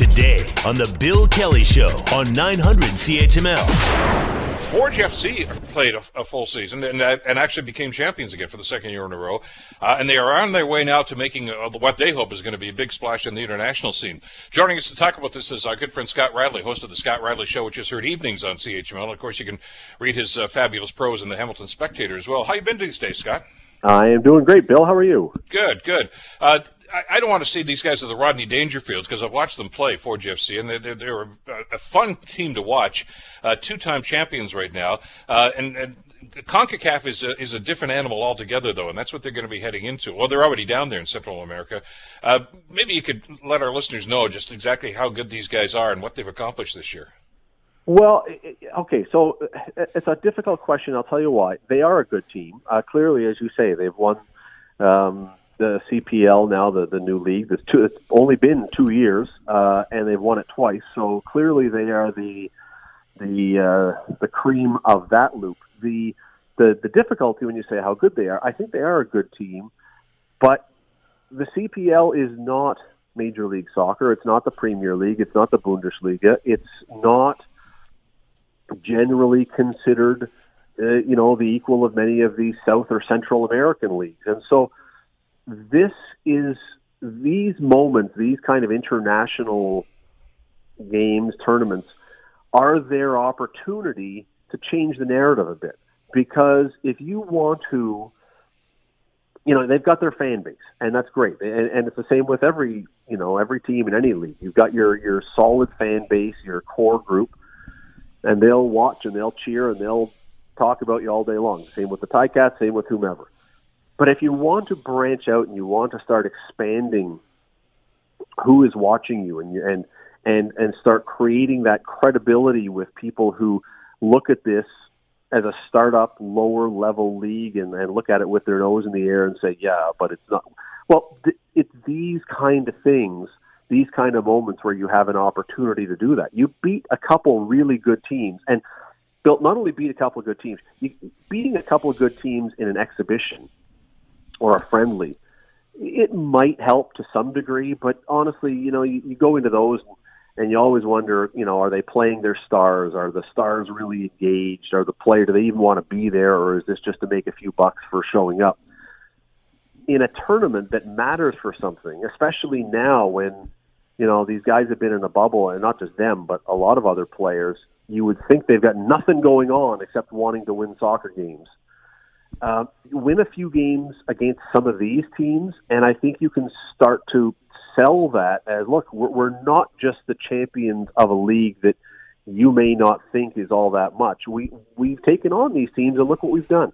today on The Bill Kelly Show on 900 CHML. Forge FC played a, a full season and, uh, and actually became champions again for the second year in a row. Uh, and they are on their way now to making uh, what they hope is going to be a big splash in the international scene. Joining us to talk about this is our good friend Scott Radley, host of the Scott Radley Show, which is heard evenings on CHML. Of course, you can read his uh, fabulous prose in the Hamilton Spectator as well. How you been these days, Scott? I am doing great, Bill. How are you? Good, good. Uh, I, I, don't want to see these guys at the Rodney Dangerfields because I've watched them play for GFC, and they're, they're, they're a, a, fun team to watch. Uh, two-time champions right now, uh, and, and CONCACAF is a, is a different animal altogether, though, and that's what they're going to be heading into. Well, they're already down there in Central America. Uh, maybe you could let our listeners know just exactly how good these guys are and what they've accomplished this year. Well, okay, so it's a difficult question. I'll tell you why. They are a good team. Uh, clearly, as you say, they've won um, the CPL now, the the new league. It's, two, it's only been two years, uh, and they've won it twice. So clearly, they are the the uh, the cream of that loop. The the the difficulty when you say how good they are, I think they are a good team, but the CPL is not Major League Soccer. It's not the Premier League. It's not the Bundesliga. It's not generally considered, uh, you know, the equal of many of the South or Central American leagues, and so this is these moments, these kind of international games, tournaments, are their opportunity to change the narrative a bit. Because if you want to, you know, they've got their fan base, and that's great. And, and it's the same with every, you know, every team in any league. You've got your your solid fan base, your core group, and they'll watch and they'll cheer and they'll talk about you all day long. Same with the Ticats, same with whomever. But if you want to branch out and you want to start expanding who is watching you and you, and and and start creating that credibility with people who look at this as a startup lower level league and, and look at it with their nose in the air and say, yeah, but it's not. Well, th- it's these kind of things, these kind of moments where you have an opportunity to do that. You beat a couple really good teams and built not only beat a couple of good teams, you, beating a couple of good teams in an exhibition or a friendly, it might help to some degree. But honestly, you know, you, you go into those and you always wonder, you know, are they playing their stars? Are the stars really engaged? Are the player do they even want to be there, or is this just to make a few bucks for showing up? In a tournament that matters for something, especially now when you know these guys have been in a bubble, and not just them, but a lot of other players. You would think they've got nothing going on except wanting to win soccer games uh, win a few games against some of these teams, and I think you can start to sell that as look, we're, we're not just the champions of a league that you may not think is all that much. We we've taken on these teams, and look what we've done.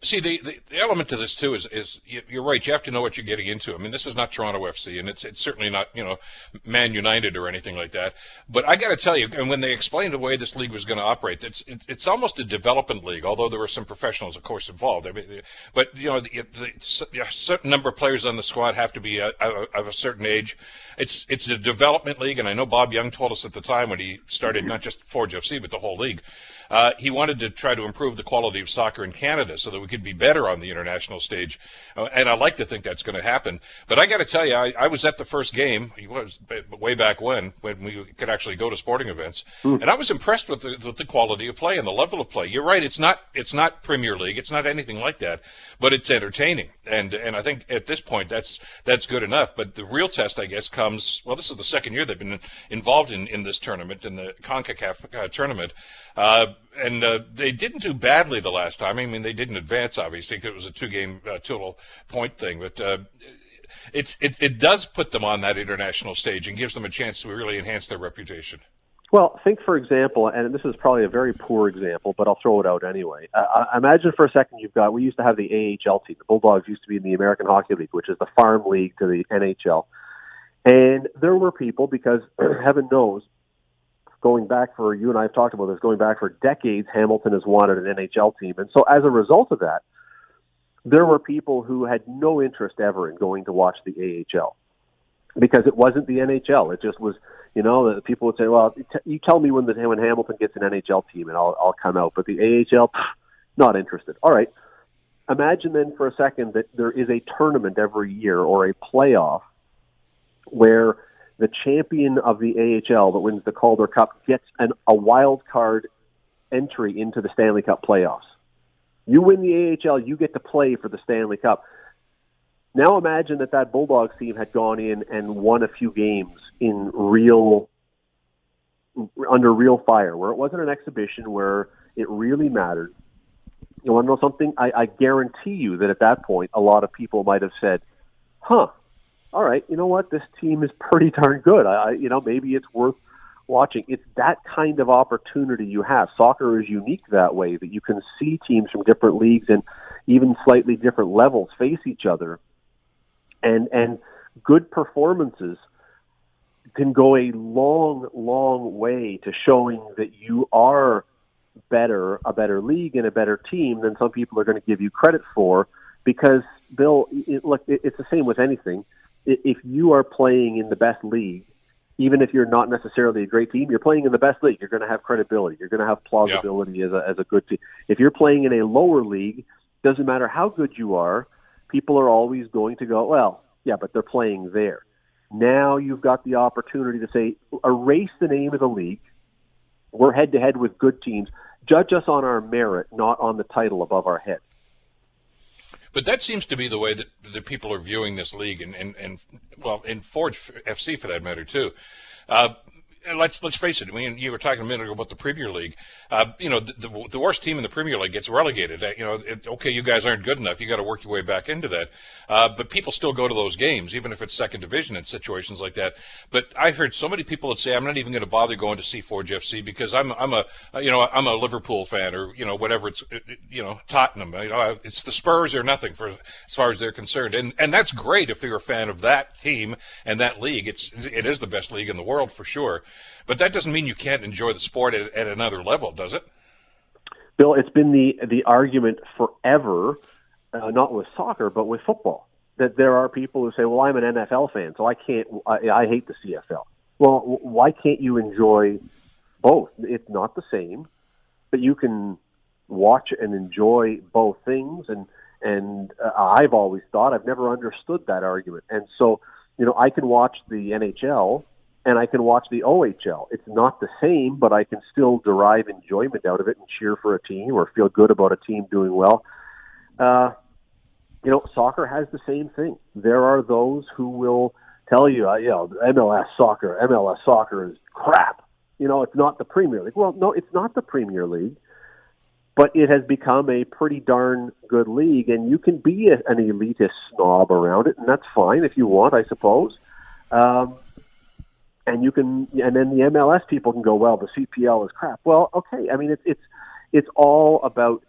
See, the, the, the, element to this too is is you're right. You have to know what you're getting into. I mean, this is not Toronto FC, and it's it's certainly not you know Man United or anything like that. But I got to tell you, and when they explained the way this league was going to operate, it's it's almost a development league. Although there were some professionals, of course, involved. I mean, but you know, the, the, a certain number of players on the squad have to be a, a, of a certain age. It's it's a development league, and I know Bob Young told us at the time when he started not just Forge FC but the whole league uh, he wanted to try to improve the quality of soccer in Canada so that we could be better on the international stage. Uh, and I like to think that's going to happen. But I got to tell you, I, I, was at the first game. It was way back when, when we could actually go to sporting events, mm. and I was impressed with the, with the quality of play and the level of play. You're right; it's not it's not Premier League, it's not anything like that, but it's entertaining. And and I think at this point that's that's good enough. But the real test, I guess, comes. Well, this is the second year they've been involved in in this tournament in the Concacaf uh, tournament. Uh, and uh, they didn't do badly the last time. I mean, they didn't advance, obviously, because it was a two-game uh, total point thing. But uh, it's it, it does put them on that international stage and gives them a chance to really enhance their reputation. Well, think for example, and this is probably a very poor example, but I'll throw it out anyway. Uh, imagine for a second you've got we used to have the AHL team. The Bulldogs used to be in the American Hockey League, which is the farm league to the NHL. And there were people because heaven knows going back for you and I have talked about this going back for decades. Hamilton has wanted an NHL team, and so as a result of that, there were people who had no interest ever in going to watch the AHL because it wasn't the NHL. It just was, you know, the people would say, "Well, you tell me when the when Hamilton gets an NHL team, and I'll I'll come out." But the AHL, pff, not interested. All right. Imagine then for a second that there is a tournament every year or a playoff where the champion of the AHL that wins the Calder Cup gets an, a wild card entry into the Stanley Cup playoffs. You win the AHL, you get to play for the Stanley Cup. Now imagine that that Bulldogs team had gone in and won a few games in real under real fire, where it wasn't an exhibition, where it really mattered. You want to know something? I, I guarantee you that at that point, a lot of people might have said, "Huh, all right, you know what? This team is pretty darn good. I, you know, maybe it's worth watching. It's that kind of opportunity you have. Soccer is unique that way that you can see teams from different leagues and even slightly different levels face each other, and and good performances can go a long, long way to showing that you are better, a better league and a better team than some people are going to give you credit for. Because Bill, it, look, it, it's the same with anything if you are playing in the best league, even if you're not necessarily a great team, you're playing in the best league. You're going to have credibility. You're going to have plausibility yeah. as a as a good team. If you're playing in a lower league, doesn't matter how good you are, people are always going to go, well, yeah, but they're playing there. Now you've got the opportunity to say, erase the name of the league. We're head to head with good teams. Judge us on our merit, not on the title above our head. But that seems to be the way that the people are viewing this league, and, and, and well, in Forge FC for that matter too. Uh, let's let's face it. I mean, you were talking a minute ago about the Premier League. Uh, you know, the, the, the, worst team in the Premier League gets relegated. Uh, you know, it, okay, you guys aren't good enough. You got to work your way back into that. Uh, but people still go to those games, even if it's second division in situations like that. But I heard so many people that say, "I'm not even going to bother going to see Forge FC because I'm I'm a you know I'm a Liverpool fan or you know whatever it's you know Tottenham. You know, it's the Spurs or nothing for as far as they're concerned. And and that's great if you're a fan of that team and that league. It's it is the best league in the world for sure. But that doesn't mean you can't enjoy the sport at, at another level, does it? Bill, it's been the the argument forever, uh, not with soccer, but with football, that there are people who say, "Well, I'm an NFL fan, so I can't. I, I hate the CFL." Well, why can't you enjoy both? It's not the same, but you can watch and enjoy both things. And and uh, I've always thought I've never understood that argument. And so, you know, I can watch the NHL and I can watch the OHL. It's not the same, but I can still derive enjoyment out of it and cheer for a team or feel good about a team doing well. Uh, you know, soccer has the same thing. There are those who will tell you, uh, you know, MLS soccer, MLS soccer is crap. You know, it's not the Premier League. Well, no, it's not the Premier League, but it has become a pretty darn good league, and you can be a, an elitist snob around it, and that's fine if you want, I suppose. Um, and you can, and then the MLS people can go, well, the CPL is crap. Well, okay. I mean, it's it's it's all about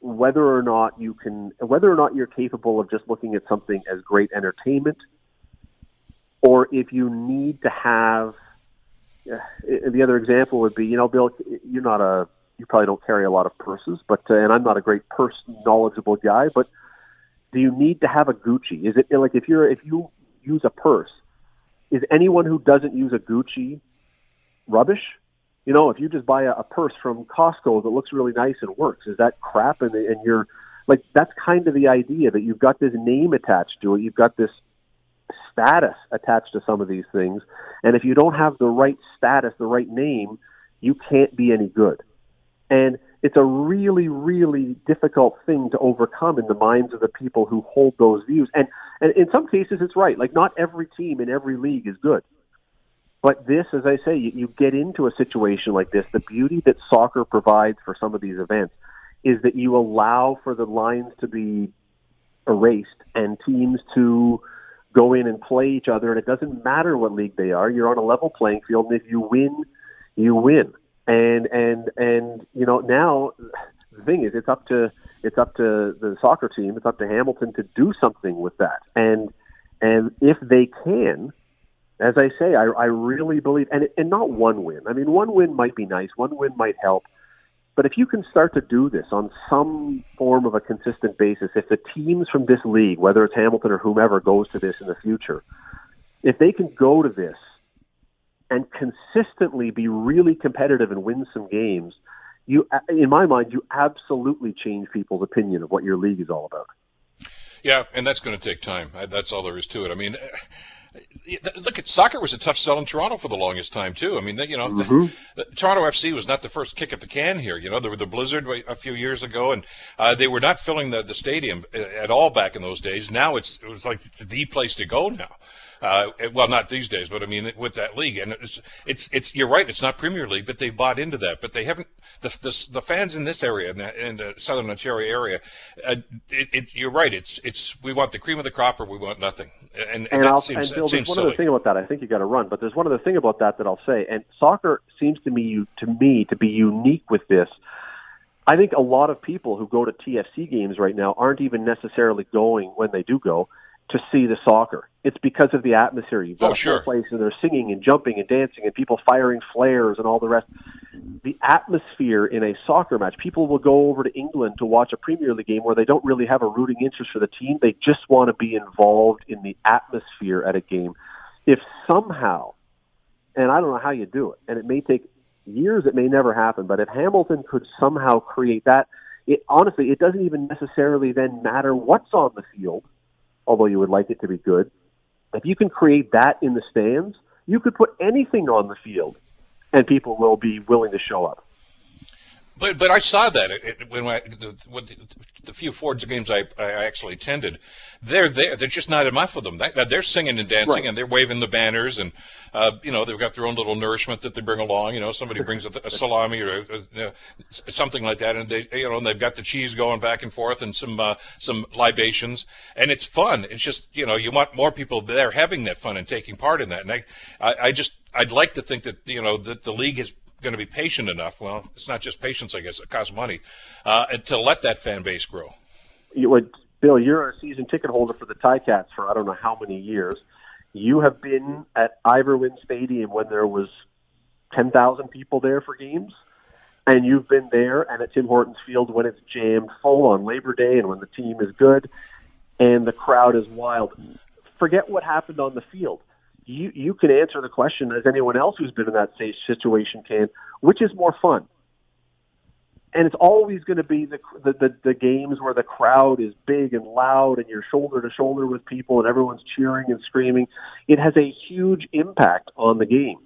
whether or not you can, whether or not you're capable of just looking at something as great entertainment, or if you need to have. Uh, the other example would be, you know, Bill, you're not a, you probably don't carry a lot of purses, but uh, and I'm not a great purse knowledgeable guy, but do you need to have a Gucci? Is it like if you're if you use a purse is anyone who doesn't use a Gucci rubbish? You know, if you just buy a, a purse from Costco that looks really nice and works, is that crap? And, and you're like, that's kind of the idea that you've got this name attached to it. You've got this status attached to some of these things. And if you don't have the right status, the right name, you can't be any good. And it's a really, really difficult thing to overcome in the minds of the people who hold those views. And, and in some cases, it's right. Like, not every team in every league is good. But this, as I say, you, you get into a situation like this. The beauty that soccer provides for some of these events is that you allow for the lines to be erased and teams to go in and play each other. And it doesn't matter what league they are. You're on a level playing field. And if you win, you win and and and you know now the thing is it's up to it's up to the soccer team it's up to Hamilton to do something with that. And and if they can as I say I, I really believe and and not one win. I mean one win might be nice one win might help. But if you can start to do this on some form of a consistent basis if the teams from this league whether it's Hamilton or whomever goes to this in the future if they can go to this and consistently be really competitive and win some games, you, in my mind, you absolutely change people's opinion of what your league is all about. Yeah, and that's going to take time. That's all there is to it. I mean, look at soccer was a tough sell in Toronto for the longest time too. I mean, you know, mm-hmm. the, the, Toronto FC was not the first kick at the can here. You know, there were the Blizzard a few years ago, and uh, they were not filling the, the stadium uh, at all back in those days. Now it's it was like the place to go now. Uh, well, not these days, but I mean with that league, and it's it's it's you're right. It's not Premier League, but they've bought into that. But they haven't the the, the fans in this area in the, in the Southern Ontario area. Uh, it, it, you're right. It's it's we want the cream of the crop or we want nothing. And and, and, seems, and Bill, there's one silly. other thing about that. I think you got to run, but there's one other thing about that that I'll say. And soccer seems to me to me to be unique with this. I think a lot of people who go to TFC games right now aren't even necessarily going when they do go to see the soccer. It's because of the atmosphere. You've oh, got oh, a sure. place and they're singing and jumping and dancing and people firing flares and all the rest. The atmosphere in a soccer match. People will go over to England to watch a Premier League game where they don't really have a rooting interest for the team. They just want to be involved in the atmosphere at a game. If somehow, and I don't know how you do it, and it may take years, it may never happen, but if Hamilton could somehow create that, it honestly, it doesn't even necessarily then matter what's on the field although you would like it to be good. If you can create that in the stands, you could put anything on the field, and people will be willing to show up. But but I saw that it, when I, the, the, the, few Forge games I, I actually attended, they're there. There's just not enough of them. They're singing and dancing right. and they're waving the banners and uh, you know they've got their own little nourishment that they bring along. You know somebody brings a, a salami or a, a, something like that, and they you know and they've got the cheese going back and forth and some uh, some libations, and it's fun. It's just you know you want more people there having that fun and taking part in that. And I I, I just I'd like to think that you know that the league has going to be patient enough. Well, it's not just patience, I guess. It costs money uh, to let that fan base grow. You would, Bill. You're a season ticket holder for the Ticats for I don't know how many years. You have been at Ivor Wynne Stadium when there was ten thousand people there for games, and you've been there and at Tim Hortons Field when it's jammed full on Labor Day and when the team is good and the crowd is wild. Forget what happened on the field you you can answer the question as anyone else who's been in that situation can. Which is more fun? And it's always going to be the, the the the games where the crowd is big and loud, and you're shoulder to shoulder with people, and everyone's cheering and screaming. It has a huge impact on the game,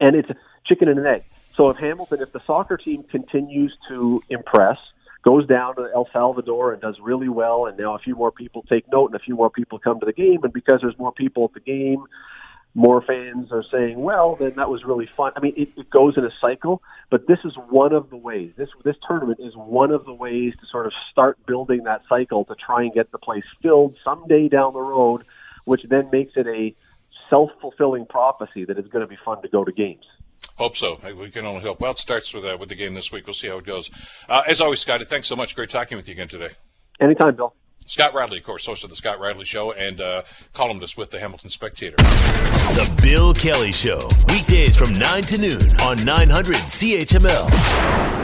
and it's chicken and an egg. So if Hamilton, if the soccer team continues to impress, goes down to El Salvador and does really well, and now a few more people take note, and a few more people come to the game, and because there's more people at the game, more fans are saying, "Well, then that was really fun." I mean, it, it goes in a cycle, but this is one of the ways. This this tournament is one of the ways to sort of start building that cycle to try and get the place filled someday down the road, which then makes it a self-fulfilling prophecy that it's going to be fun to go to games. Hope so. We can only hope. Well, it starts with uh, with the game this week. We'll see how it goes. Uh, as always, Scotty, thanks so much. Great talking with you again today. Anytime, Bill. Scott Radley, of course, host of the Scott Radley Show and uh, columnist with the Hamilton Spectator. The Bill Kelly Show, weekdays from 9 to noon on 900 CHML.